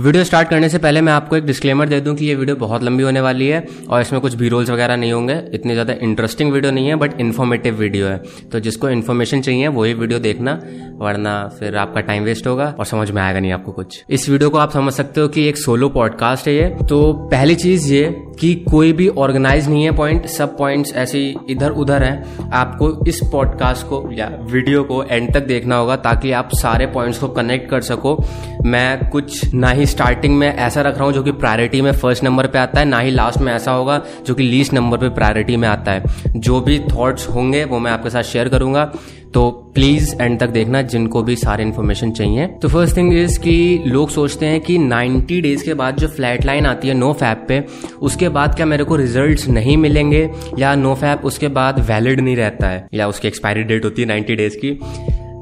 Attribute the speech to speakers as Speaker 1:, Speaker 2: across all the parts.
Speaker 1: Video start करने से पहले मैं आपको एक डिस्क्लेमर दे दूँ कि ये वीडियो बहुत लंबी होने वाली है और इसमें कुछ बी रोल्स वगैरह नहीं होंगे। इतनी ज़्यादा इंटरेस्टिंग वीडियो नहीं है बट इन्फॉर्मेटिव वीडियो है। तो जिसको इन्फॉर्मेशन चाहिए, वही वीडियो देखना, वरना फिर आपका टाइम वेस्ट होगा और समझ में आएगा नहीं आपको कुछ। इस वीडियो को आप समझ सकते हो कि एक सोलो पॉडकास्ट है ये। तो पहली चीज़ ये कि कोई भी ऑर्गेनाइज नहीं है पॉइंट सब पॉइंट्स ऐसे इधर उधर हैं। आपको इस पॉडकास्ट को या वीडियो को एंड तक देखना होगा ताकि आप सारे पॉइंट्स को कनेक्ट कर सको। मैं कुछ ना ही स्टार्टिंग में ऐसा रख रहा हूँ जो कि प्रायोरिटी में फ़र्स्ट नंबर पे आता है, ना ही लास्ट में ऐसा होगा जो कि लीस्ट नंबर पे प्रायोरिटी में आता है। जो भी थॉट्स होंगे वो मैं आपके साथ शेयर करूँगा। तो प्लीज़ एंड तक देखना जिनको भी सारी इन्फॉर्मेशन चाहिए। तो फ़र्स्ट थिंग इज़ कि लोग सोचते हैं कि 90 डेज़ के बाद जो फ्लैट लाइन आती है नो फैप पे, उसके बाद क्या मेरे को रिजल्ट्स नहीं मिलेंगे या नो फैप उसके बाद वैलिड नहीं रहता है या उसकी एक्सपायरी डेट होती है 90 डेज़ की।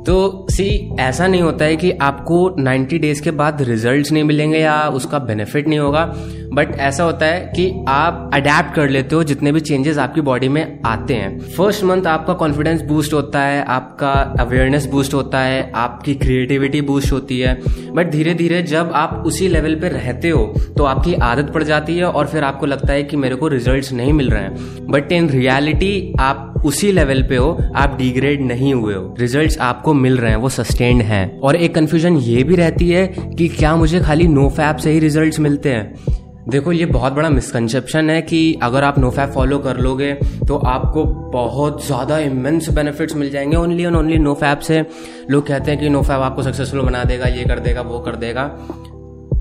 Speaker 1: तो सी ऐसा नहीं होता है कि आपको 90 डेज़ के बाद रिजल्ट्स नहीं मिलेंगे या उसका बेनिफिट नहीं होगा। बट ऐसा होता है कि आप अडेप्ट कर लेते हो जितने भी चेंजेस आपकी बॉडी में आते हैं। फ़र्स्ट मंथ आपका कॉन्फिडेंस बूस्ट होता है, आपका अवेयरनेस बूस्ट होता है, आपकी क्रिएटिविटी बूस्ट होती है। बट धीरे धीरे जब आप उसी लेवल पे रहते हो तो आपकी आदत पड़ जाती है और फिर आपको लगता है कि मेरे को रिज़ल्ट नहीं मिल रहे हैं। बट इन रियलिटी आप उसी लेवल पे हो, आप डिग्रेड नहीं हुए हो। रिज़ल्ट आपको मिल रहे हैं, वो सस्टेन्ड हैं। और एक कंफ्यूजन ये भी रहती है कि क्या मुझे खाली नो फैप से ही रिज़ल्ट मिलते हैं? देखो, ये बहुत बड़ा मिसकंसेप्शन है कि अगर आप नो फैप फॉलो कर लोगे तो आपको बहुत ज़्यादा इमेंस बेनिफिट्स मिल जाएँगे। Only and only no fap से लोग कहते हैं कि नो फैप आपको सक्सेसफुल बना देगा, ये कर देगा, वो कर देगा।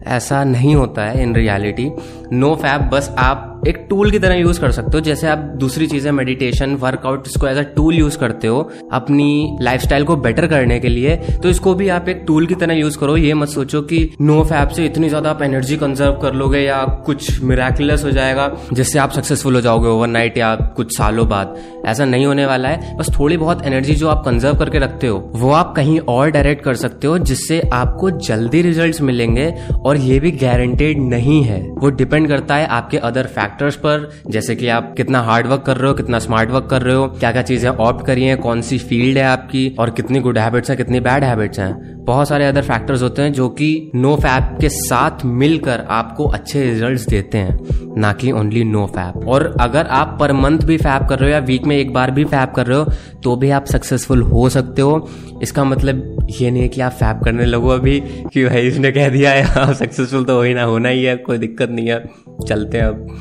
Speaker 1: ऐसा नहीं होता है इन रियलिटी नो फैप बस आप एक टूल की तरह यूज़ कर सकते हो। जैसे आप दूसरी चीज़ें मेडिटेशन वर्कआउट इसको एज अ टूल यूज़ करते हो, अपनी लाइफस्टाइल को बेटर करने के लिए तो इसको भी आप एक टूल की तरह यूज़ करो। ये मत सोचो कि नो फैप से इतनी ज़्यादा आप एनर्जी कंजर्व कर लोगे या कुछ मिराकुलस हो जाएगा, जिससे आप सक्सेसफुल हो जाओगे ओवरनाइट या कुछ सालों बाद। ऐसा नहीं होने वाला है। बस थोड़ी बहुत एनर्जी जो आप कंजर्व करके रखते हो, वो आप कहीं और डायरेक्ट कर सकते हो, जिससे आपको जल्दी रिज़ल्ट मिलेंगे और ये भी गारंटेड नहीं है। वो डिपेंड करता है आपके अदर फैक्ट फैक्टर्स पर, जैसे कि आप कितना हार्ड वर्क कर रहे हो, कितना स्मार्ट वर्क कर रहे हो क्या क्या चीज़ें ऑप्ट करी है कौन सी फ़ील्ड है आपकी, और कितनी गुड हैबिट्स हैं, कितनी बैड हैबिट्स हैं। बहुत सारे अदर फैक्टर्स होते हैं जो कि नो फैप के साथ मिलकर आपको अच्छे रिजल्ट्स देते हैं, ना कि ओनली नो फैप और अगर आप पर मंथ भी फैप कर रहे हो या वीक में एक बार भी फैप कर रहे हो तो भी आप सक्सेसफुल हो सकते हो। इसका मतलब ये नहीं है कि आप फैप करने लगो अभी कि भाई इसने कह दिया है सक्सेसफुल तो हो ही ना, होना ही है, कोई दिक्कत नहीं है। चलते हैं अब।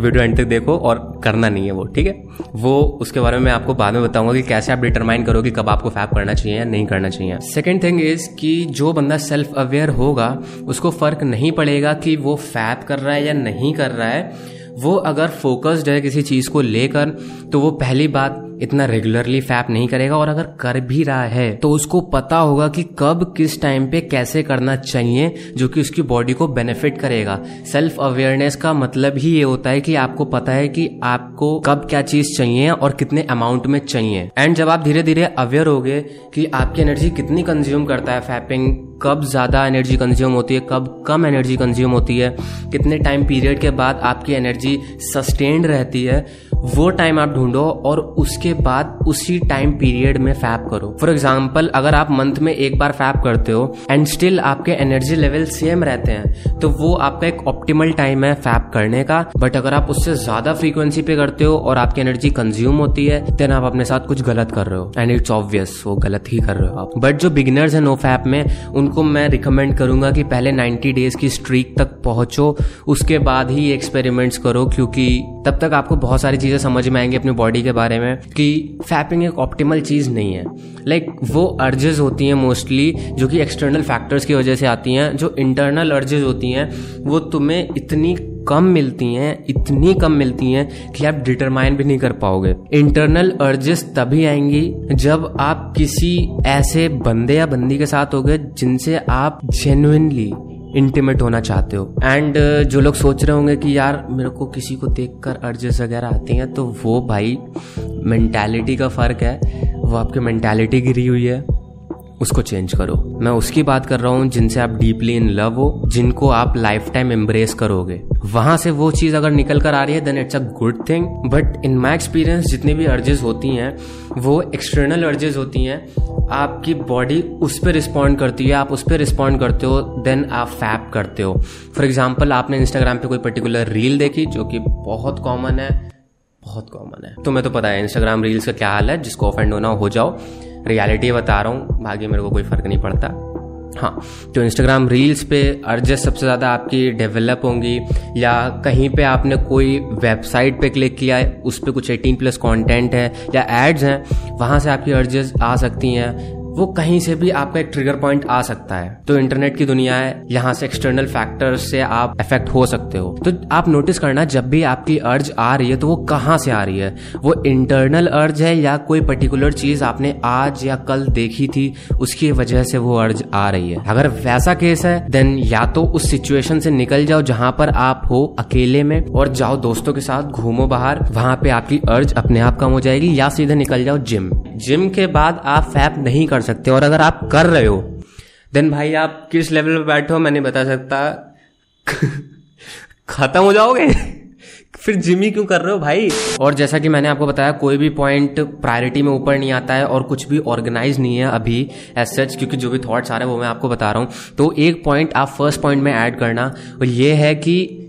Speaker 1: वीडियो एंड तक देखो और करना नहीं है वो, ठीक है? वो उसके बारे में मैं आपको बाद में बताऊँगा कि कैसे आप डिटरमाइन करोगे कब आपको फैप करना चाहिए या नहीं करना चाहिए। सेकेंड थिंग इज़ कि जो बंदा सेल्फ अवेयर होगा, उसको फ़र्क नहीं पड़ेगा कि वो फैप कर रहा है या नहीं कर रहा है। वो अगर फोकस्ड है किसी चीज़ को लेकर तो वो पहली बात इतना रेगुलरली फैप नहीं करेगा और अगर कर भी रहा है तो उसको पता होगा कि कब किस टाइम पे कैसे करना चाहिए, जो कि उसकी बॉडी को बेनिफिट करेगा। सेल्फ अवेयरनेस का मतलब ही ये होता है कि आपको पता है कि आपको कब क्या चीज़ चाहिए और कितने अमाउंट में चाहिए। एंड जब आप धीरे धीरे अवेयर हो गए कि आपकी एनर्जी कितनी कंज्यूम करता है फैपिंग कब ज़्यादा एनर्जी कंज्यूम होती है, कब कम एनर्जी कंज्यूम होती है, कितने टाइम पीरियड के बाद आपकी एनर्जी सस्टेन्ड रहती है, वो टाइम आप ढूंढो और उसके बाद उसी टाइम पीरियड में फैप करो। फॉर एग्ज़ाम्पल अगर आप मंथ में एक बार फैप करते हो एंड स्टिल आपके एनर्जी लेवल सेम रहते हैं तो वो आपका एक ऑप्टिमल टाइम है फैप करने का। बट अगर आप उससे ज़्यादा फ्रीक्वेंसी पे करते हो और आपकी एनर्जी कंज्यूम होती है देन आप अपने साथ कुछ गलत कर रहे हो। एंड इट्स ऑब्वियस वो गलत ही कर रहे हो आप। बट जो बिगिनर्स है नो फैप में, उनको मैं रिकमेंड करूँगा कि पहले 90 डेज़ की स्ट्रीक तक पहुंचो, उसके बाद ही एक्सपेरिमेंट्स करो, क्योंकि तब तक आपको बहुत सारी चीज़ें समझ में आएँगी अपनी बॉडी के बारे में। कि फैपिंग एक ऑप्टिमल चीज़ नहीं है। लाइक like, वो अर्जेस होती हैं मोस्टली जो कि एक्सटर्नल फैक्टर्स की वजह से आती हैं जो इंटरनल अर्जेस होती हैं वो तुम्हें इतनी कम मिलती हैं इतनी कम मिलती हैं कि आप डिटरमाइन भी नहीं कर पाओगे। इंटरनल अर्जेस तभी आएँगी जब आप किसी ऐसे बंदे या बंदी के साथ होगे जिनसे आप जेन्युइनली इंटीमेट होना चाहते हो। एंड uh, जो लोग सोच रहे होंगे कि यार मेरे को किसी को देख कर अर्जेस वगैरह आती हैं तो वो भाई मैंटेलिटी का फ़र्क है। वो आपकी मैंटेलिटी गिरी हुई है। उसको चेंज करो। मैं उसकी बात कर रहा हूँ, जिनसे आप डीपली इन लव हो, जिनको आप लाइफ टाइम एम्ब्रेस करोगे। वहाँ से वो चीज़ अगर निकल कर आ रही है then it's a good thing but in my experience जितनी भी अर्जेस होती हैं, वो एक्सटर्नल अर्जेस होती हैं। आपकी बॉडी उस पर रिस्पॉन्ड करती है, आप उस पर रिस्पॉन्ड करते हो देन आप फैप करते हो। फॉर एग्ज़ाम्पल आपने इंस्टाग्राम पे कोई पर्टिकुलर रील देखी, जो कि बहुत कॉमन है। बहुत कॉमन है। तुम्हें तो पता है इंस्टाग्राम रील्स का क्या हाल है? जिसको ऑफेंड होना हो जाओ। रियलिटी बता रहा हूँ, बाकी मेरे को कोई फ़र्क नहीं पड़ता। हाँ तो इंस्टाग्राम रील्स पे अर्जेस सबसे ज़्यादा आपकी डेवलप होंगी, या कहीं पे आपने कोई वेबसाइट पे क्लिक किया है, उस पर कुछ 18 प्लस कंटेंट है, या एड्स हैं, वहाँ से आपकी अर्जेस आ सकती हैं। वो कहीं से भी आपका एक ट्रिगर पॉइंट आ सकता है। तो इंटरनेट की दुनिया है, यहाँ से एक्सटर्नल फैक्टर से आप इफ़ेक्ट हो सकते हो। तो आप नोटिस करना, जब भी आपकी अर्ज़ आ रही है तो वो कहाँ से आ रही है? वो इंटरनल अर्ज़ है या कोई पर्टिकुलर चीज़ आपने आज या कल देखी थी, उसकी वजह से वो अर्ज़ आ रही है? अगर वैसा केस है देन या तो उस सिचुएशन से निकल जाओ जहाँ पर आप हो अकेले में, और जाओ दोस्तों के साथ घूमो बाहर, वहाँ पे आपकी अर्ज़ अपने आप कम हो जाएगी, या सीधे निकल जाओ जिम जिम के बाद आप फैप नहीं कर सकते और अगर आप कर रहे हो देन भाई आप किस लेवल पे बैठे हो मैं नहीं बता सकता। खत्म हो जाओगे? फिर जिम ही क्यों कर रहे हो भाई? और जैसा कि मैंने आपको बताया, कोई भी पॉइंट प्रायोरिटी में ऊपर नहीं आता है और कुछ भी ऑर्गेनाइज नहीं है अभी एज सच क्योंकि जो भी थॉट्स आ रहे हैं वो मैं आपको बता रहा हूँ। तो एक पॉइंट आप फ़र्स्ट पॉइंट में ऐड करना और ये है कि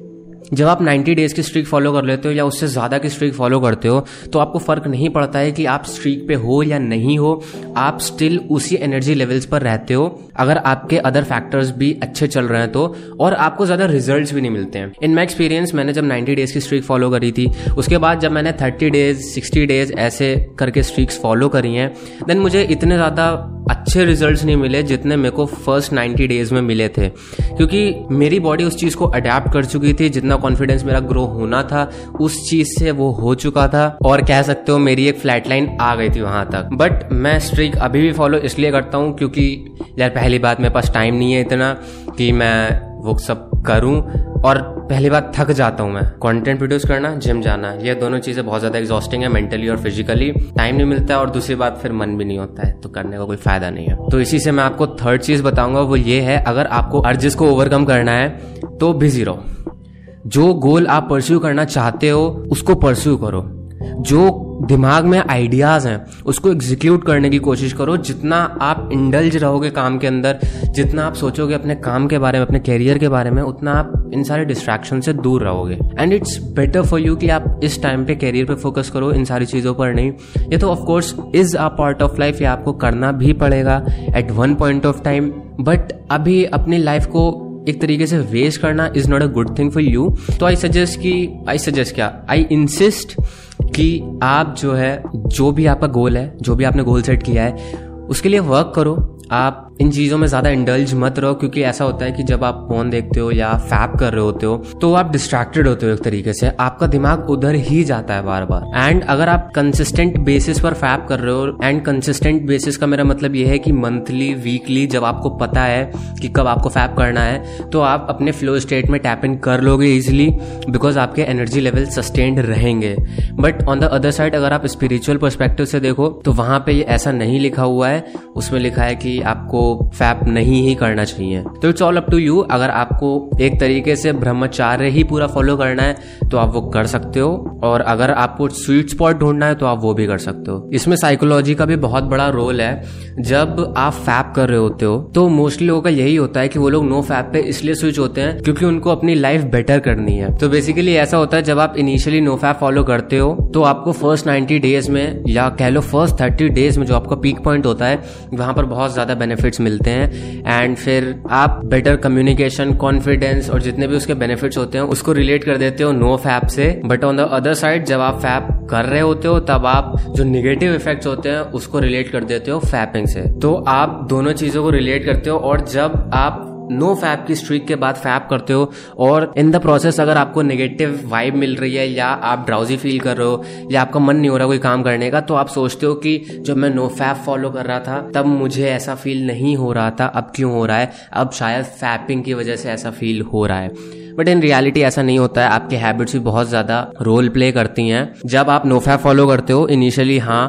Speaker 1: जब आप 90 डेज़ की स्ट्रीक फॉलो कर लेते हो या उससे ज़्यादा की स्ट्रीक फॉलो करते हो तो आपको फ़र्क नहीं पड़ता है कि आप स्ट्रीक पे हो या नहीं हो। आप स्टिल उसी एनर्जी लेवल्स पर रहते हो। अगर आपके अदर फैक्टर्स भी अच्छे चल रहे हैं तो और आपको ज़्यादा रिज़ल्ट भी नहीं मिलते हैं। इन माई एक्सपीरियंस मैंने जब 90 डेज़ की स्ट्रीक फॉलो करी थी, उसके बाद जब मैंने 30 डेज़ 60 डेज़ ऐसे करके स्ट्रीक्स फॉलो करी हैं, देन मुझे इतने ज़्यादा अच्छे रिजल्ट्स नहीं मिले जितने मेरे को फ़र्स्ट 90 डेज़ में मिले थे। क्योंकि मेरी बॉडी उस चीज़ को अडेप्ट कर चुकी थी, जितना कॉन्फिडेंस मेरा ग्रो होना था, उस चीज़ से वो हो चुका था। और कह सकते हो मेरी एक फ्लैट लाइन आ गई थी वहाँ तक। बट मैं स्ट्रिक अभी भी फॉलो इसलिए करता हूँ क्योंकि यार पहली बात मेरे पास टाइम नहीं है इतना कि मैं वो सब करूँ और पहली बात थक जाता हूँ मैं। कंटेंट प्रोड्यूस करना जिम जाना, ये दोनों चीज़ें बहुत ज़्यादा एग्जॉस्टिंग है मेंटली और फिजिकली टाइम नहीं मिलता है और दूसरी बात फिर मन भी नहीं होता है तो करने का कोई फ़ायदा नहीं है। तो इसी से मैं आपको थर्ड चीज़ बताऊँगा, वो ये है, अगर आपको अर्जिस को ओवरकम करना है तो बिज़ी रहो। जो गोल आप परस्यू करना चाहते हो, उसको परस्यू करो। जो दिमाग में आइडियाज़ हैं, उसको एग्जीक्यूट करने की कोशिश करो। जितना आप इंडल्ज रहोगे काम के अंदर, जितना आप सोचोगे अपने काम के बारे में, अपने कैरियर के बारे में, उतना आप इन सारे डिस्ट्रैक्शन से दूर रहोगे। And it's better for you कि आप इस टाइम पे कैरियर पे फोकस करो, इन सारी चीज़ों पर नहीं। ये तो of course is a part of life ये आपको करना भी पड़ेगा at one point of time but अभी अपनी लाइफ को एक तरीके से वेस्ट करना is not a good thing for you तो आई सजेस्ट कि आई सजेस्ट क्या? आई इंसिस्ट कि आप जो है, जो भी आपका गोल है, जो भी आपने गोल सेट किया है, उसके लिए वर्क करो। आप इन चीज़ों में ज़्यादा इंडल्ज मत रहो, क्योंकि ऐसा होता है कि जब आप फ़ोन देखते हो या फैप कर रहे होते हो तो आप डिस्ट्रैक्टेड होते हो एक तरीके से। आपका दिमाग उधर ही जाता है बार बार एंड अगर आप कंसिस्टेंट बेसिस पर फैप कर रहे हो एंड कंसिस्टेंट बेसिस का मेरा मतलब यह है कि मंथली वीकली जब आपको पता है कि कब आपको फैप करना है तो आप अपने फ्लो स्टेट में टैप इन कर लोगे इजिली बिकॉज़ आपके एनर्जी लेवल सस्टेन्ड रहेंगे। But on the other side अगर आप स्पिरिचुअल परस्पेक्टिव से देखो तो वहाँ पे ऐसा नहीं लिखा हुआ है। उसमें लिखा है कि आपको फैप नहीं ही करना चाहिए। तो it's all up to you अगर आपको एक तरीके से ब्रह्मचार्य ही पूरा फॉलो करना है तो आप वो कर सकते हो। और अगर आपको स्वीट स्पॉट ढूंढना है तो आप वो भी कर सकते हो। इसमें साइकोलॉजी का भी बहुत बड़ा रोल है। जब आप फैप कर रहे होते हो तो मोस्टली लोगों का यही होता है कि वो लोग नो फैप पे इसलिए स्विच होते हैं, क्योंकि उनको अपनी लाइफ बेटर करनी है। तो बेसिकली ऐसा होता है, जब आप इनिशियली नो फैप फॉलो करते हो तो आपको फ़र्स्ट नाइनटी डेज़ में, या कह लो फ़र्स्ट थर्टी डेज़ में जो आपका पीक पॉइंट होता है, वहाँ पर बहुत ज़्यादा बेनिफिट्स मिलते हैं। एंड फिर आप बेटर कम्युनिकेशन कॉन्फिडेंस और जितने भी उसके बेनिफिट्स होते हैं, उसको रिलेट कर देते हो नो फैप से। But on the other side जब आप फैप कर रहे होते हो, तब आप जो निगेटिव इफेक्ट्स होते हैं, उसको रिलेट कर देते हो फैपिंग से। तो आप दोनों चीज़ों को रिलेट करते हो और जब आप नो फैप की स्ट्रीक के बाद फैप करते हो और इन द प्रोसेस अगर आपको नेगेटिव वाइब मिल रही है या आप ड्राउजी फील कर रहे हो या आपका मन नहीं हो रहा कोई काम करने का तो आप सोचते हो कि जब मैं नो फैप फॉलो कर रहा था, तब मुझे ऐसा फील नहीं हो रहा था, अब क्यों हो रहा है? अब शायद फैपिंग की वजह से ऐसा फील हो रहा है। बट इन रियलिटी ऐसा नहीं होता है, आपके हैबिट्स भी बहुत ज़्यादा रोल प्ले करती हैं। जब आप नो फैप फॉलो करते हो इनिशियली हाँ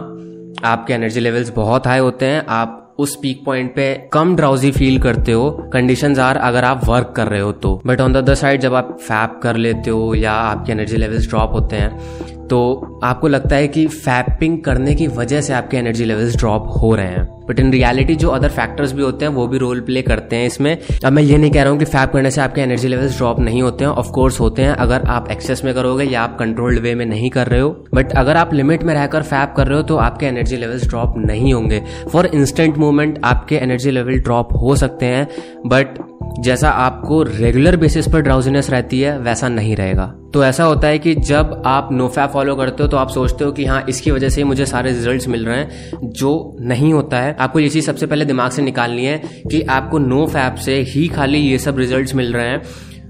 Speaker 1: आपके एनर्जी लेवल्स बहुत हाई होते हैं, आप उस पीक पॉइंट पे कम ड्राउजी फील करते हो कंडीशन आर अगर आप वर्क कर रहे हो तो। But on the other side जब आप फैप कर लेते हो या आपके एनर्जी लेवल्स ड्रॉप होते हैं तो आपको लगता है कि फैपिंग करने की वजह से आपके एनर्जी लेवल्स ड्रॉप हो रहे हैं। बट इन रियलिटी जो अदर फैक्टर्स भी होते हैं, वो भी रोल प्ले करते हैं इसमें। अब मैं ये नहीं कह रहा हूँ कि फैप करने से आपके एनर्जी लेवल्स ड्रॉप नहीं होते हैं। ऑफ़ कोर्स होते हैं, अगर आप एक्सेस में करोगे या आप कंट्रोल्ड वे में नहीं कर रहे हो। बट अगर आप लिमिट में रहकर फैप कर रहे हो तो आपके एनर्जी लेवल्स ड्रॉप नहीं होंगे। फॉर इंस्टेंट मूवमेंट आपके एनर्जी लेवल ड्रॉप हो सकते हैं। बट जैसा आपको रेगुलर बेसिस पर ड्राउजीनेस रहती है, वैसा नहीं रहेगा। तो ऐसा होता है कि जब आप नो फैप फॉलो करते हो तो आप सोचते हो कि हाँ इसकी वजह से ही मुझे सारे रिजल्ट्स मिल रहे हैं, जो नहीं होता है। आपको ये चीज़ सबसे पहले दिमाग से निकालनी है कि आपको नो फैप से ही खाली ये सब रिजल्ट्स मिल रहे हैं।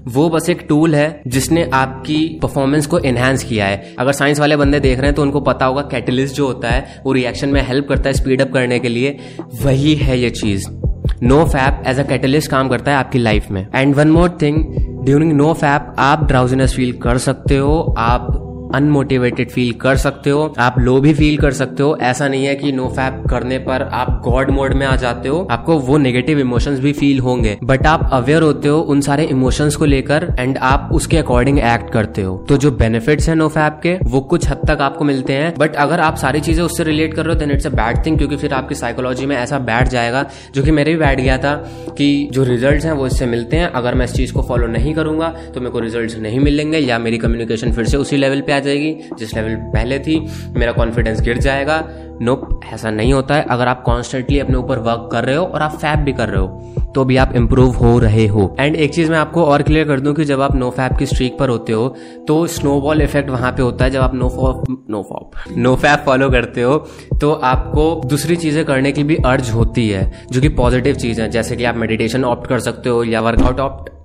Speaker 1: वो बस एक टूल है, जिसने आपकी परफॉर्मेंस को एनहांस किया है। अगर साइंस वाले बंदे देख रहे हैं तो उनको पता होगा कैटलिस्ट जो होता है, वो रिएक्शन में हेल्प करता है स्पीड अप करने के लिए। वही है ये चीज़। No fap as a catalyst काम करता है आपकी लाइफ में. And one more thing during no fap आप ड्राउजीनेस फील कर सकते हो, आप अनमोटिवेटेड फील कर सकते हो, आप लो भी फील कर सकते हो। ऐसा नहीं है कि नो फैप करने पर आप गॉड मोड में आ जाते हो, आपको वो नेगेटिव इमोशंस भी फील होंगे। बट आप अवेयर होते हो उन सारे इमोशंस को लेकर एंड आप उसके अकॉर्डिंग एक्ट करते हो। तो जो बेनिफिट्स है नो फैप के, वो कुछ हद तक आपको मिलते हैं। बट अगर आप सारी चीज़ें उससे रिलेट कर रहे हो then it's a bad thing क्योंकि फिर आपकी साइकोलॉजी में ऐसा बैठ जाएगा, जो कि मेरे भी बैठ गया था कि जो रिज़ल्ट हैं वो इससे मिलते हैं। अगर मैं इस चीज़ को फॉलो नहीं करूँगा तो मेरे को रिज़ल्ट नहीं मिलेंगे या मेरी कम्युनिकेशन फिर से उसी लेवल पे आ जाएगी जिस लेवल पहले थी मेरा कॉन्फिडेंस गिर जाएगा। नोप nope, ऐसा नहीं होता है। अगर आप कॉन्स्टेंटली अपने ऊपर वर्क कर रहे हो और आप फैप भी कर रहे हो तो भी आप इंप्रूव हो रहे हो। एंड एक चीज़ मैं आपको और क्लियर कर दूँ कि जब आप नो फैप की स्ट्रीक पर होते हो तो स्नोबॉल इफ़ेक्ट वहाँ पे होता है। जब आप no fap no fap no fap follow करते हो तो आपको दूसरी चीज़ें करने की भी अर्ज़ होती है जो कि पॉजिटिव चीज़ है। जैसे कि आप मेडिटेशन ऑप्ट कर सकते हो या वर्कआउट ऑप्ट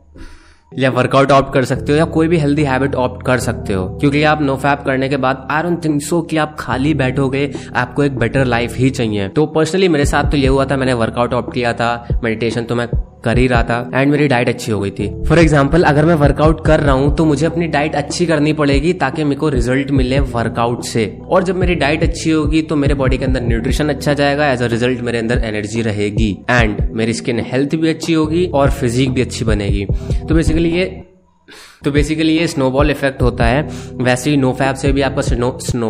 Speaker 1: या वर्कआउट ऑप्ट कर सकते हो या कोई भी हेल्दी हैबिट ऑप्ट कर सकते हो। क्योंकि आप नो फैप करने के बाद आई डोंट थिंक सो कि आप खाली बैठोगे, आपको एक बेटर लाइफ ही चाहिए। तो पर्सनली मेरे साथ तो ये हुआ था, मैंने वर्कआउट ऑप्ट किया था मेडिटेशन तो मैं कर ही रहा था एंड मेरी डाइट अच्छी हो गई थी। फॉर एग्ज़ाम्पल अगर मैं वर्कआउट कर रहा हूँ तो मुझे अपनी डाइट अच्छी करनी पड़ेगी ताकि मेरे को रिज़ल्ट मिले वर्कआउट से। और जब मेरी डाइट अच्छी होगी तो मेरे बॉडी के अंदर न्यूट्रिशन अच्छा जाएगा। एज अ रिज़ल्ट मेरे अंदर एनर्जी रहेगी। एंड मेरी स्किन हेल्थ भी अच्छी होगी और फिजिक भी अच्छी बनेगी। तो बेसिकली ये तो बेसिकली ये स्नोबॉल इफ़ेक्ट होता है। वैसे ही नो फैप से भी आपका स्नो स्नो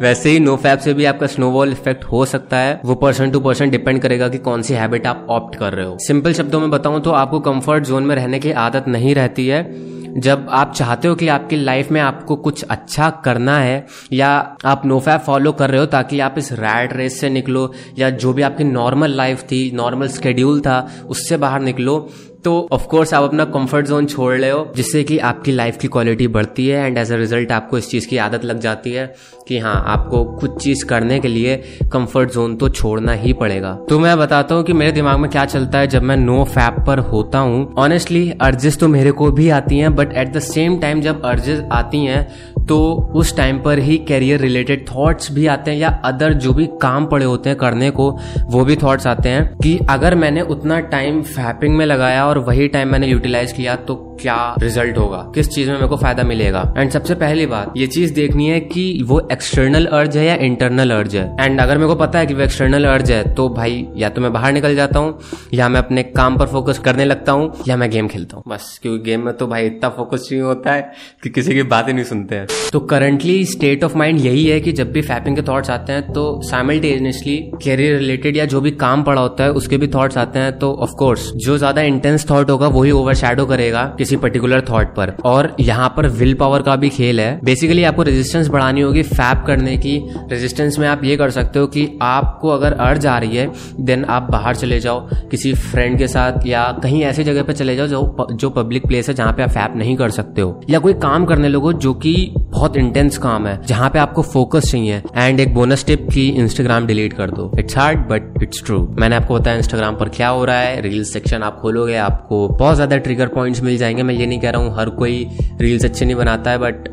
Speaker 1: वैसे ही नो फैप से भी आपका स्नोबॉल इफ़ेक्ट हो सकता है। वो पर्सन टू पर्सन डिपेंड करेगा कि कौन सी हैबिट आप ऑप्ट कर रहे हो। सिंपल शब्दों में बताऊँ तो आपको कंफर्ट जोन में रहने की आदत नहीं रहती है। जब आप चाहते हो कि आपकी लाइफ में आपको कुछ अच्छा करना है या आप नोफैप फॉलो कर रहे हो ताकि आप इस रैड रेस से निकलो या जो भी आपकी नॉर्मल लाइफ थी नॉर्मल स्केड्यूल था, उससे बाहर निकलो तो ऑफ़ कोर्स आप अपना कंफर्ट जोन छोड़ रहे हो, जिससे कि आपकी लाइफ की क्वालिटी बढ़ती है एंड एज अ रिज़ल्ट आपको इस चीज़ की आदत लग जाती है कि हाँ आपको कुछ चीज़ करने के लिए कंफर्ट जोन तो छोड़ना ही पड़ेगा। तो मैं बताता हूँ कि मेरे दिमाग में क्या चलता है जब मैं नो फैप पर होता हूँ। ऑनेस्टली अर्जेस तो मेरे को भी आती हैं but at the same time जब अर्जेस आती हैं तो उस टाइम पर ही कैरियर रिलेटेड थॉट्स भी आते हैं या अदर जो भी काम पड़े होते हैं करने को, वो भी थॉट्स आते हैं कि अगर मैंने उतना टाइम फैपिंग में लगाया और वही टाइम मैंने यूटिलाइज किया तो क्या रिज़ल्ट होगा? किस चीज़ में मेरे को फ़ायदा मिलेगा? एंड सबसे पहली बात, ये चीज़ देखनी है कि वो एक्सटर्नल अर्ज़ है या इंटरनल अर्ज़ है? एंड अगर मेरे को पता है कि वो एक्सटर्नल अर्ज़ है तो भाई, या तो मैं बाहर निकल जाता हूँ, या मैं अपने काम पर फोकस करने लगता हूँ, या मैं गेम खेलता हूँ। बस, क्योंकि गेम में तो भाई इतना फोकस चाहिए होता है कि किसी की बात नहीं सुनते हैं। तो करंटली स्टेट ऑफ़ माइंड यही है कि जब भी फैपिंग के थॉट्स आते हैं तो साइमल्टेनियसली कैरियर रिलेटेड या जो भी काम पड़ा होता है, उसके भी थॉट्स आते हैं तो ऑफकोर्स जो ज़्यादा इंटेंस थॉट होगा, वही ओवर करेगा, किसी किसी पर्टिकुलर थॉट पर। और यहाँ पर विल पावर का भी खेल है। बेसिकली आपको रेजिस्टेंस बढ़ानी होगी फैप करने की। रेजिस्टेंस में आप ये कर सकते हो कि आपको अगर अर्ज़ आ रही है देन आप बाहर चले जाओ, किसी फ्रेंड के साथ या कहीं ऐसी जगह पर चले जाओ जो जो पब्लिक प्लेस है जहाँ पे आप फैप नहीं कर सकते हो। या कोई काम करने लगो जो कि बहुत इंटेंस काम है, जहाँ पे आपको फोकस चाहिए। एंड एक बोनस टिप की इंस्टाग्राम डिलीट कर दो। It's hard but it's true मैंने आपको बताया इंस्टाग्राम पर क्या हो रहा है। रील्स सेक्शन आप खोलोगे, आपको बहुत ज़्यादा ट्रिगर पॉइंट्स मिल जाएँगे। मैं ये नहीं कह रहा हूँ हर कोई रील्स अच्छे नहीं बनाता है बट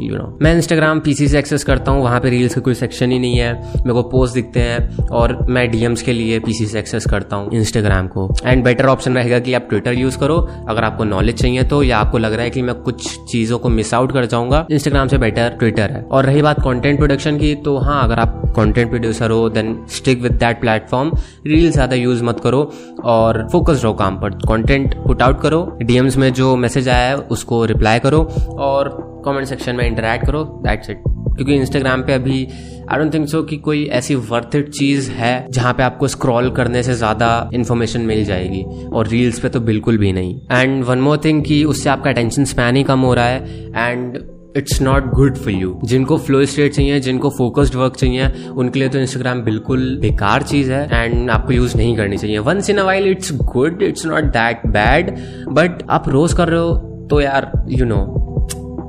Speaker 1: यू नो मैं इंस्टाग्राम पीसी से एक्सेस करता हूँ, वहाँ पे रील्स का कोई सेक्शन ही नहीं है। मेरे को पोस्ट दिखते हैं और मैं डीएम्स के लिए पीसी से एक्सेस करता हूँ इंस्टाग्राम को। एंड बेटर ऑप्शन रहेगा कि आप ट्विटर यूज़ करो। अगर आपको नॉलेज चाहिए तो या आपको लग रहा है कि मैं कुछ चीज़ों को मिस आउट कर जाऊँगा इंस्टाग्राम से बेटर ट्विटर है। और रही बात कॉन्टेंट प्रोडक्शन की तो हाँ अगर आप कॉन्टेंट प्रोड्यूसर हो then stick with that platform reel ज़्यादा यूज़ मत करो और फोकस रहो काम पर। कॉन्टेंट पुट आउट करो। डीएम्स में जो मैसेज आया है, उसको रिप्लाई करो। और कमेंट सेक्शन में इंटरेक्ट करो दैट्स इट क्योंकि इंस्टाग्राम पे अभी आई डोंट थिंक सो कि कोई ऐसी वर्थ इट चीज़ है जहाँ पे आपको स्क्रॉल करने से ज़्यादा इन्फॉर्मेशन मिल जाएगी और रील्स पे तो बिल्कुल भी नहीं. एंड वन मोर थिंग कि उससे आपका अटेंशन स्पैन ही कम हो रहा है and it's not good for you जिनको फ्लो स्टेट चाहिए जिनको फोकस्ड वर्क चाहिए उनके लिए तो इंस्टाग्राम बिल्कुल बेकार चीज़ है एंड आपको यूज़ नहीं करनी चाहिए. Once in a while it's good it's not that bad but आप रोज कर रहे हो तो यार यू you नो know,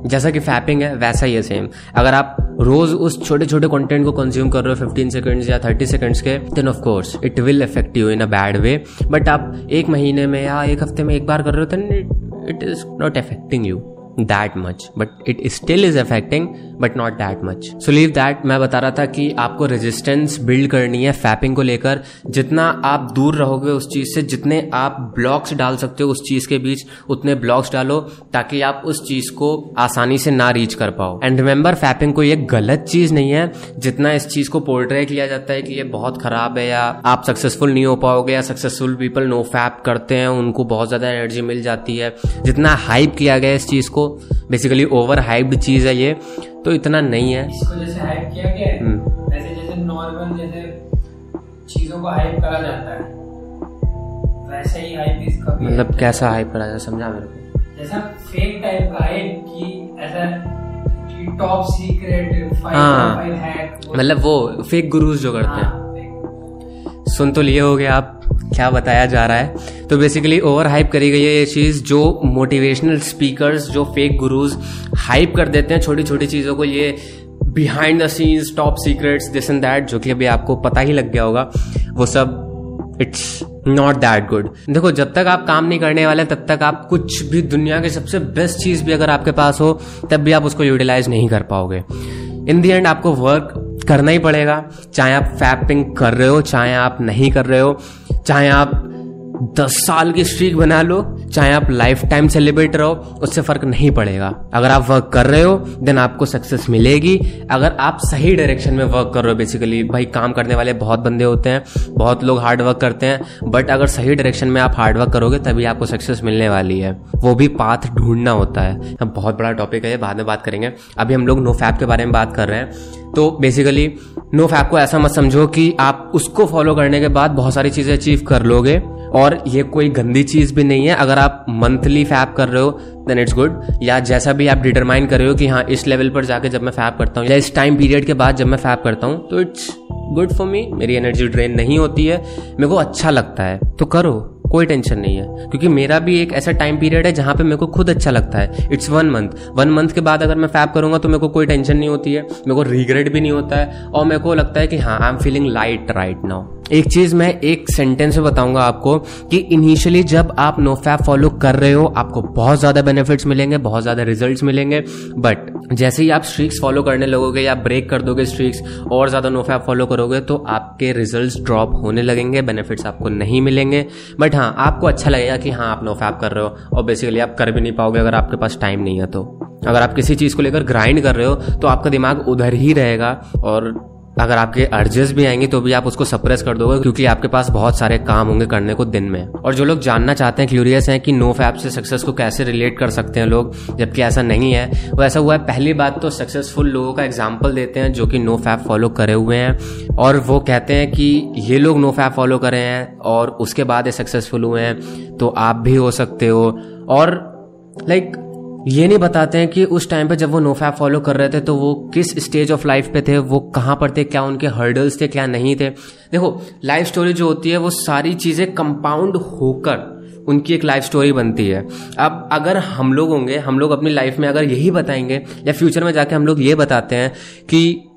Speaker 1: जैसा कि फैपिंग है, वैसा ही है सेम अगर आप रोज उस छोटे छोटे कंटेंट को कंज्यूम कर रहे हो 15 सेकंड्स या 30 सेकंड्स के then of course it will effect you in a bad way but आप एक महीने में या एक हफ़्ते में एक बार कर रहे हो then it is not affecting you that much but it still is affecting but not that much so leave that मैं बता रहा था कि आपको रेजिस्टेंस बिल्ड करनी है फैपिंग को लेकर। जितना आप दूर रहोगे उस चीज़ से, जितने आप ब्लॉक्स डाल सकते हो उस चीज़ के बीच, उतने ब्लॉक्स डालो, ताकि आप उस चीज़ को आसानी से ना रीच कर पाओ। एंड रिमेंबर फैपिंग कोई एक गलत चीज़ नहीं है। जितना इस चीज़ को पोर्ट्रे किया जाता है कि ये बहुत खराब है, या आप सक्सेसफुल नहीं हो पाओगे, या सक्सेसफुल पीपल नो फैप करते हैं, उनको बहुत ज़्यादा एनर्जी मिल जाती है। जितना हाइप किया गया इस चीज़ को बेसिकली ओवर हाइप्ड चीज़ है ये तो इतना नहीं है।
Speaker 2: इसको जैसे हाइप किया गया है?
Speaker 1: हम्म।
Speaker 2: वैसे जैसे नॉर्मल जैसे चीज़ों को हाइप करा जाता है। वैसे ही हाइप इसका भी
Speaker 1: मतलब कैसा हाइप करा जाए समझा मेरे को?
Speaker 2: जैसा फेक टाइप का हाइप की ऐसा टॉप सीक्रेट
Speaker 1: हाँ। मतलब वो फेक गुरुज जो करते हैं सुन तो लिए होगे आप। क्या बताया जा रहा है? तो बेसिकली ओवर हाइप करी गई है ये चीज़ जो मोटिवेशनल स्पीकर्स जो फेक गुरुज हाइप कर देते हैं छोटी छोटी चीज़ों को, ये behind the scenes top secrets this and that जो कि अभी आपको पता ही लग गया होगा, वो सब इट्स नॉट दैट गुड देखो, जब तक आप काम नहीं करने वाले, तब तक आप कुछ भी दुनिया की सबसे बेस्ट चीज़ भी अगर आपके पास हो, तब भी आप उसको यूटिलाइज नहीं कर पाओगे। इन दी एंड आपको वर्क करना ही पड़ेगा, चाहे आप फैपिंग कर रहे हो, चाहे आप नहीं कर रहे हो। चाहे आप दस साल की स्ट्रीक बना लो, चाहे आप लाइफ टाइम सेलिब्रेट रहो, उससे फ़र्क नहीं पड़ेगा। अगर आप वर्क कर रहे हो देन आपको सक्सेस मिलेगी। अगर आप सही डायरेक्शन में वर्क कर रहे हो बेसिकली भाई, काम करने वाले बहुत बंदे होते हैं, बहुत लोग हार्ड वर्क करते हैं बट अगर सही डायरेक्शन में आप हार्ड वर्क करोगे, तभी आपको सक्सेस मिलने वाली है। वो भी पाथ ढूंढना होता है। बहुत बड़ा टॉपिक है बाद में बात करेंगे। अभी हम लोग नो फैप के बारे में बात कर रहे हैं। तो बेसिकली नो फैप को ऐसा मत समझो कि आप उसको फॉलो करने के बाद बहुत सारी चीज़ें अचीव कर लोगे और ये कोई गंदी चीज़ भी नहीं है। अगर आप मंथली फैप कर रहे हो देन इट्स गुड या जैसा भी आप डिटरमाइन कर रहे हो कि हाँ इस लेवल पर जाके जब मैं फैप करता हूँ, या इस टाइम पीरियड के बाद जब मैं फैप करता हूँ तो इट्स गुड फॉर मी मेरी एनर्जी ड्रेन नहीं होती है। मेरे को अच्छा लगता है। तो करो। कोई टेंशन नहीं है। क्योंकि मेरा भी एक ऐसा टाइम पीरियड है जहाँ पे मेरे को खुद अच्छा लगता है। It's one month one month के बाद अगर मैं फैप करूँगा तो मेरे को कोई टेंशन नहीं होती है। मेरे को रिग्रेट भी नहीं होता है। और मेरे को लगता है कि हाँ I am feeling light right now एक चीज़ मैं एक सेंटेंस में बताऊँगा आपको कि इनिशियली जब आप नोफैप फॉलो कर रहे हो, आपको बहुत ज़्यादा बेनिफिट्स मिलेंगे, बहुत ज़्यादा रिजल्ट्स मिलेंगे। बट जैसे ही आप स्ट्रीक्स फॉलो करने लगोगे या ब्रेक कर दोगे स्ट्रीक्स और ज़्यादा नोफैप फॉलो करोगे तो आपके रिजल्ट्स ड्रॉप होने लगेंगे बेनिफिट्स आपको नहीं मिलेंगे। बट हाँ आपको अच्छा लगेगा कि हाँ आप नोफैप कर रहे हो, और बेसिकली आप कर भी नहीं पाओगे अगर आपके पास टाइम नहीं है तो। अगर आप किसी चीज़ को लेकर ग्राइंड कर रहे हो तो आपका दिमाग उधर ही रहेगा, और अगर आपके अर्जेस भी आएँगे तो भी आप उसको सप्रेस कर दोगे क्योंकि आपके पास बहुत सारे काम होंगे करने को दिन में। और जो लोग जानना चाहते हैं क्यूरियस हैं कि नो फैप से सक्सेस को कैसे रिलेट कर सकते हैं लोग, जबकि ऐसा नहीं है। वो ऐसा हुआ है, पहली बात तो सक्सेसफुल लोगों का एग्ज़ाम्पल देते हैं जो कि नो फैप फॉलो करे हुए हैं। और वो कहते हैं कि ये लोग नो फैप फॉलो करे हैं और उसके बाद ये सक्सेसफुल हुए हैं तो आप भी हो सकते हो। और लाइक ये नहीं बताते हैं कि उस टाइम पे जब वो नो फैप फॉलो कर रहे थे तो वो किस स्टेज ऑफ़ लाइफ पे थे, वो कहाँ पर थे, क्या उनके हर्डल्स थे, क्या नहीं थे। देखो लाइफ स्टोरी जो होती है, वो सारी चीज़ें कंपाउंड होकर उनकी एक लाइफ स्टोरी बनती है। अब अगर हम लोग होंगे, हम लोग अपनी लाइफ में अगर यही बताएँगे, या फ्यूचर में जाके हम लोग ये बताते हैं कि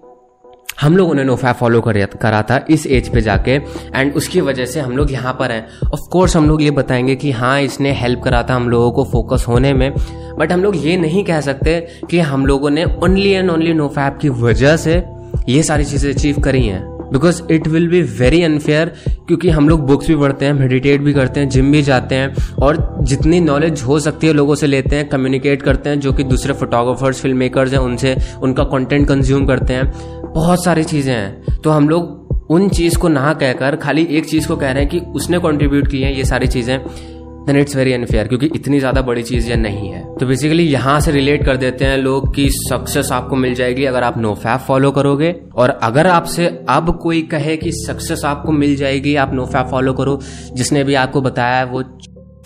Speaker 1: हम लोगों ने नोफैप फॉलो करा था इस एज पे जाके एंड उसकी वजह से हम लोग यहाँ पर हैं। ऑफ़ कोर्स हम लोग ये बताएँगे कि हाँ इसने हेल्प करा था हम लोगों को फोकस होने में बट हम लोग ये नहीं कह सकते कि हम लोगों ने ओनली एंड ओनली नोफैप की वजह से ये सारी चीज़ें अचीव करी हैं। Because it will be very unfair क्योंकि हम लोग बुक्स भी पढ़ते हैं मेडिटेट भी करते हैं जिम भी जाते हैं, और जितनी नॉलेज हो सकती है लोगों से लेते हैं कम्युनिकेट करते हैं, जो कि दूसरे फोटोग्राफर्स फ़िल्म मेकर्स हैं, उनसे, उनका कंटेंट कंज्यूम करते हैं। बहुत सारी चीज़ें हैं। तो हम लोग उन चीज़ को ना कहकर, खाली एक चीज़ को कह रहे हैं कि उसने कॉन्ट्रीब्यूट की है ये सारी चीज़ें देन इट्स वेरी अनफेयर क्योंकि इतनी ज़्यादा बड़ी चीज़ ये नहीं है। तो बेसिकली यहाँ से रिलेट कर देते हैं लोग कि सक्सेस आपको मिल जाएगी अगर आप नो फैप फॉलो करोगे, और अगर आपसे अब कोई कहे कि सक्सेस आपको मिल जाएगी, आप नो फैप फॉलो करो, जिसने भी आपको बताया वो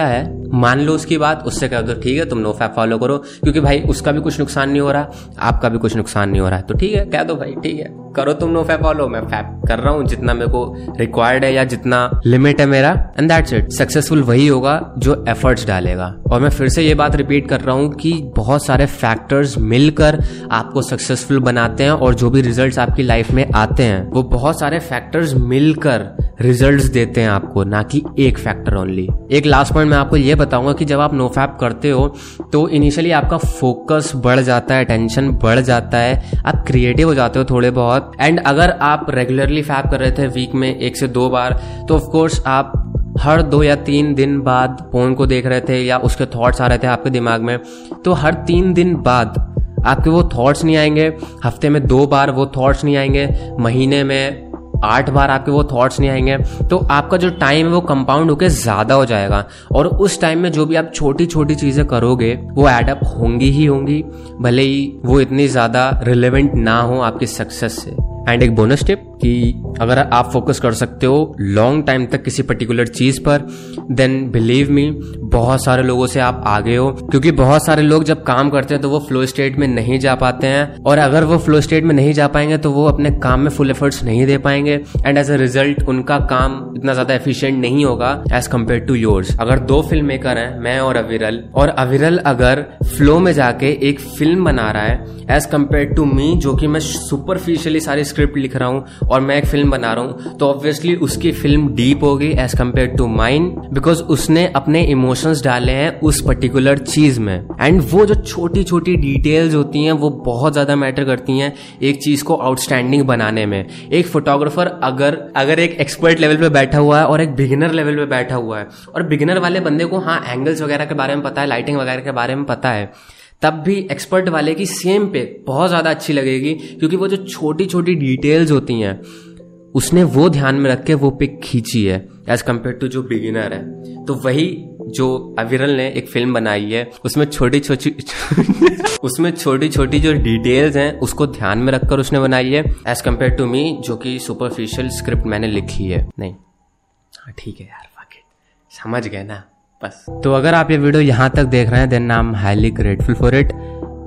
Speaker 1: है मान लो उसकी बात, उससे कह दो ठीक है, तुम नो फैप फॉलो करो। क्योंकि भाई, उसका भी कुछ नुकसान नहीं हो रहा, आपका भी कुछ नुकसान नहीं हो रहा। है तो ठीक है, कह दो भाई, ठीक है। करो तुम नो फैप फॉलो, मैं फैप कर रहा हूँ, जितना मेरे को रिक्वायर्ड है या जितना लिमिट है मेरा एंड दैट्स इट सक्सेसफुल वही होगा जो एफर्ट्स डालेगा। और मैं फिर से ये बात रिपीट कर रहा हूँ कि बहुत सारे फैक्टर्स मिलकर आपको सक्सेसफुल बनाते हैं और जो भी रिज़ल्ट आपकी लाइफ में आते हैं, वो बहुत सारे फैक्टर्स मिलकर रिज़ल्ट देते हैं आपको, ना कि एक फैक्टर ओनली एक लास्ट पॉइंट मैं आपको ये बताऊँगा कि जब आप नो फैप करते हो तो इनिशियली आपका फोकस बढ़ जाता है टेंशन बढ़ जाता है, आप क्रिएटिव हो जाते हो थोड़े बहुत। एंड अगर आप रेगुलरली फैप कर रहे थे वीक में एक से दो बार तो ऑफकोर्स आप हर दो या तीन दिन बाद फ़ोन को देख रहे थे या उसके थॉट्स आ रहे थे आपके दिमाग में तो हर तीन दिन बाद आपके वो थॉट्स नहीं आएँगे। हफ़्ते में दो बार वो थॉट्स नहीं आएँगे। महीने में आठ बार आपके वो थॉट्स नहीं आएँगे तो आपका जो टाइम है वो कंपाउंड होकर ज़्यादा हो जाएगा। और उस टाइम में जो भी आप छोटी छोटी चीज़ें करोगे, वो एडअप होंगी ही होंगी, भले ही वो इतनी ज़्यादा रिलेवेंट ना हो आपकी सक्सेस से। एंड एक बोनस टिप कि अगर आप फोकस कर सकते हो लॉन्ग टाइम तक किसी पर्टिकुलर चीज़ पर देन बिलीव मी बहुत सारे लोगों से आप आगे हो। क्योंकि बहुत सारे लोग जब काम करते हैं तो वो फ्लो स्टेट में नहीं जा पाते हैं। और अगर वो फ्लो स्टेट में नहीं जा पाएँगे तो वो अपने काम में फुल एफर्ट्स नहीं दे पाएँगे। एंड एज अ रिज़ल्ट उनका काम इतना ज़्यादा एफिशिएंट नहीं होगा एज कंपेयर टू योर्स अगर दो फ़िल्म मेकर हैं, मैं और अविरल। और अविरल अगर फ्लो में जाके एक फ़िल्म बना रहा है एज कंपेयर टू मी जो कि मैं सुपरफिशियली सारी स्क्रिप्ट लिख रहा हूँ और मैं एक फ़िल्म बना रहा हूँ तो ऑब्वियसली उसकी फ़िल्म डीप होगी as compare to mind because उसने अपने इमोशंस डाले हैं उस पर्टिकुलर चीज़ में। एंड वो जो छोटी छोटी डिटेल्स होती हैं, वो बहुत ज़्यादा मैटर करती हैं एक चीज़ को आउटस्टैंडिंग बनाने में। एक फोटोग्राफर अगर अगर एक एक्सपर्ट लेवल पे बैठा हुआ है और एक बिगिनर लेवल पे बैठा हुआ है, और बिगिनर वाले बंदे को हाँ एंगल्स वगैरह के बारे में पता है लाइटिंग वगैरह के बारे में पता है तब भी एक्सपर्ट वाले की सेम पे बहुत ज़्यादा अच्छी लगेगी, क्योंकि वो जो छोटी छोटी डिटेल्स होती हैं, उसने वो ध्यान में रख के वो पिक खींची है एज कंपेयर टू जो बिगिनर है। तो वही जो अविरल ने एक फ़िल्म बनाई है, उसमें छोटी छोटी उसमें छोटी छोटी जो डिटेल्स हैं, उसको ध्यान में रखकर उसने बनाई है एज कंपेयर टू मी जो कि सुपरफिशियल स्क्रिप्ट मैंने लिखी है। नहीं। हाँ ठीक है यार समझ गए ना? बस। तो अगर आप ये वीडियो यहाँ तक देख रहे हैं then I am highly grateful for it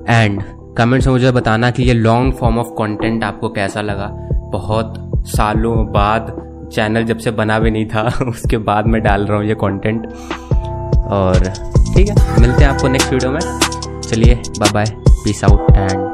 Speaker 1: and comments में मुझे बताना कि ये लॉन्ग फॉर्म ऑफ़ कंटेंट आपको कैसा लगा। बहुत सालों बाद चैनल जब से बना भी नहीं था, उसके बाद मैं डाल रहा हूँ ये कंटेंट और ठीक है, मिलते हैं आपको नेक्स्ट वीडियो में। चलिए bye bye peace out and